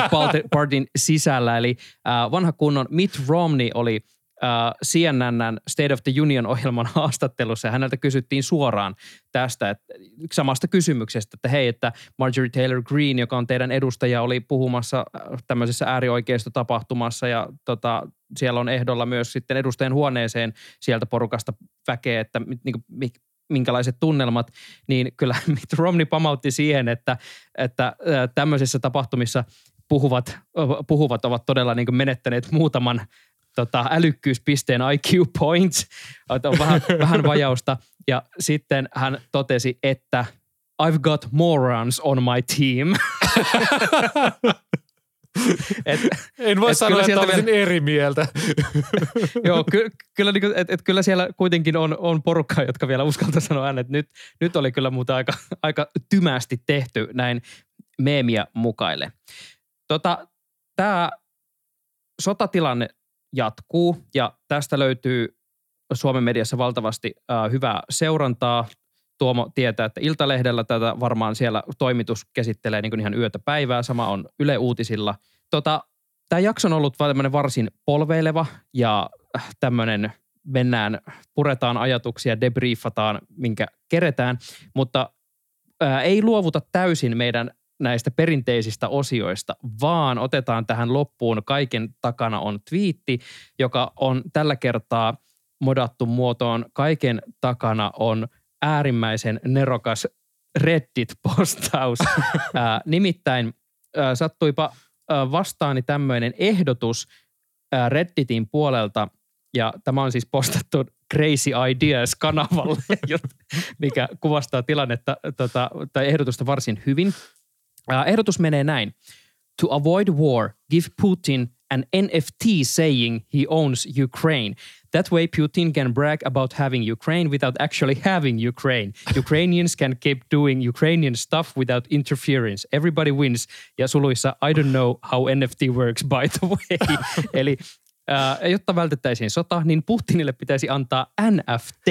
Partyn sisällä. Eli äh, vanha kunnon Mitt Romney oli äh, CNNn State of the Union-ohjelman haastattelussa ja häneltä kysyttiin suoraan tästä että, samasta kysymyksestä, että hei, että Marjorie Taylor Greene, joka on teidän edustaja, oli puhumassa äh, tämmöisessä äärioikeistotapahtumassa ja tota, siellä on ehdolla myös sitten edustajan huoneeseen sieltä porukasta väkeä, että niin kuin, minkälaiset tunnelmat, niin kyllä Mitt Romney pamautti siihen, että, että äh, tämmöisissä tapahtumissa puhuvat, puhuvat ovat todella niin menettäneet muutaman tota, älykkyyspisteen IQ points, on vähän, vähän vajausta. Ja sitten hän totesi, että I've got morons on my team. et, en voi et sanoa, että olisin vielä... eri mieltä. Joo, ky, kyllä, niin et, et, kyllä siellä kuitenkin on, on porukka, jotka vielä uskaltaa sanoa äänet. Nyt, nyt oli kyllä muuta aika, aika tymästi tehty näin meemiä mukaille. Tota, Tämä sotatilanne jatkuu ja tästä löytyy Suomen mediassa valtavasti äh, hyvää seurantaa. Tuomo tietää, että Iltalehdellä tätä varmaan siellä toimitus käsittelee niin ihan yötä päivää. Sama on Yle Uutisilla. Tota, tämä jakso on ollut varsin polveileva ja äh, tämmöinen mennään, puretaan ajatuksia, debriefataan, minkä keretään, mutta ää, ei luovuta täysin meidän näistä perinteisistä osioista, vaan otetaan tähän loppuun kaiken takana on twiitti, joka on tällä kertaa modattu muotoon. Kaiken takana on äärimmäisen nerokas Reddit-postaus. Ää, nimittäin ää, sattuipa ää, vastaani tämmöinen ehdotus ää, Redditin puolelta, ja tämä on siis postattu Crazy Ideas-kanavalle, mikä kuvastaa tilannetta tota, tai ehdotusta varsin hyvin. Ehdotus menee näin. To avoid war, give Putin an NFT saying he owns Ukraine. That way Putin can brag about having Ukraine without actually having Ukraine. Ukrainians can keep doing Ukrainian stuff without interference. Everybody wins. Ja suluissa, I don't know how NFT works by the way. Eli äh, jotta vältettäisiin sota, niin Putinille pitäisi antaa NFT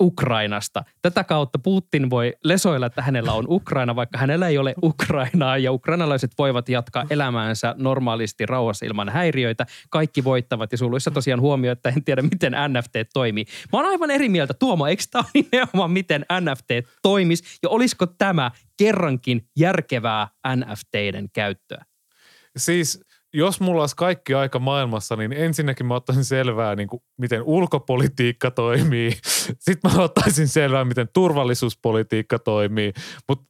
Ukrainasta. Tätä kautta Putin voi lesoilla, että hänellä on Ukraina, vaikka hänellä ei ole Ukrainaa ja ukrainalaiset voivat jatkaa elämäänsä normaalisti rauhassa ilman häiriöitä. Kaikki voittavat ja suluissa tosiaan huomio, että en tiedä miten NFT toimii. Mä oon aivan eri mieltä. Tuomo, eikö tämä ole nimenomaan miten NFT toimisi ja olisiko tämä kerrankin järkevää NFTiden käyttöä? Siis jos mulla olisi kaikki aika maailmassa, niin ensinnäkin mä ottaisin selvää, niin kuin, miten ulkopolitiikka toimii. Sitten mä ottaisin selvää, miten turvallisuuspolitiikka toimii. Mutta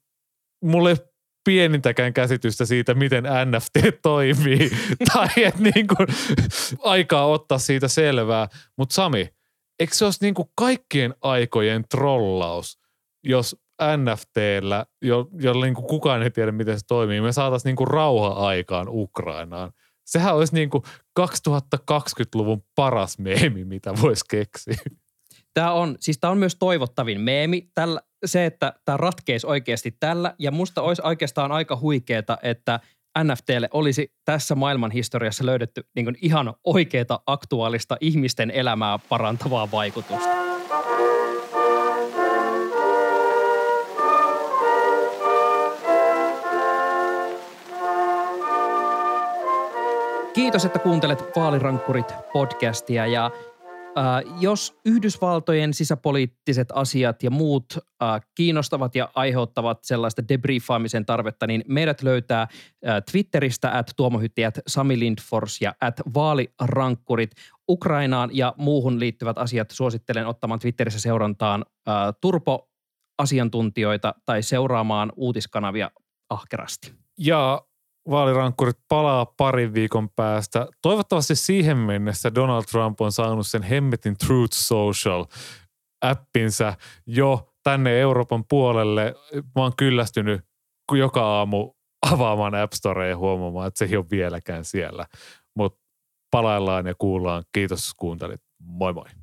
mulla ei pienintäkään käsitystä siitä, miten NFT toimii. tai että niin kuin, aikaa ottaa siitä selvää. Mutta Sami, eikö se olisi niin kuin kaikkien aikojen trollaus, jos NFTllä, jo, jolla niin kukaan ei tiedä, miten se toimii, me saataisiin niin kuin rauha-aikaan Ukrainaan. Sehän olisi niin kuin 2020-luvun paras meemi, mitä voisi keksiä. Tämä on, siis tämä on myös toivottavin meemi. Tällä, se, että tämä ratkeisi oikeasti tällä. Ja musta olisi oikeastaan aika huikeeta, että NFTlle olisi tässä maailman historiassa löydetty niin ihan oikeaa aktuaalista ihmisten elämää parantavaa vaikutusta. Kiitos, että kuuntelet Vaalirankkurit podcastia ja äh, jos Yhdysvaltojen sisäpoliittiset asiat ja muut äh, kiinnostavat ja aiheuttavat sellaista debriefaamisen tarvetta, niin meidät löytää äh, Twitteristä at tuomohytti, at Sami Lindfors ja at vaalirankkurit. Ukrainaan ja muuhun liittyvät asiat suosittelen ottamaan Twitterissä seurantaan äh, Turpo asiantuntijoita tai seuraamaan uutiskanavia ahkerasti. Ja vaalirankkurit palaa parin viikon päästä. Toivottavasti siihen mennessä Donald Trump on saanut sen hemmetin Truth Social appinsa jo tänne Euroopan puolelle. Mä oon kyllästynyt joka aamu avaamaan App Storea ja huomaamaan, että se ei ole vieläkään siellä. Mutta palaillaan ja kuullaan. Kiitos kuuntelit. Moi moi.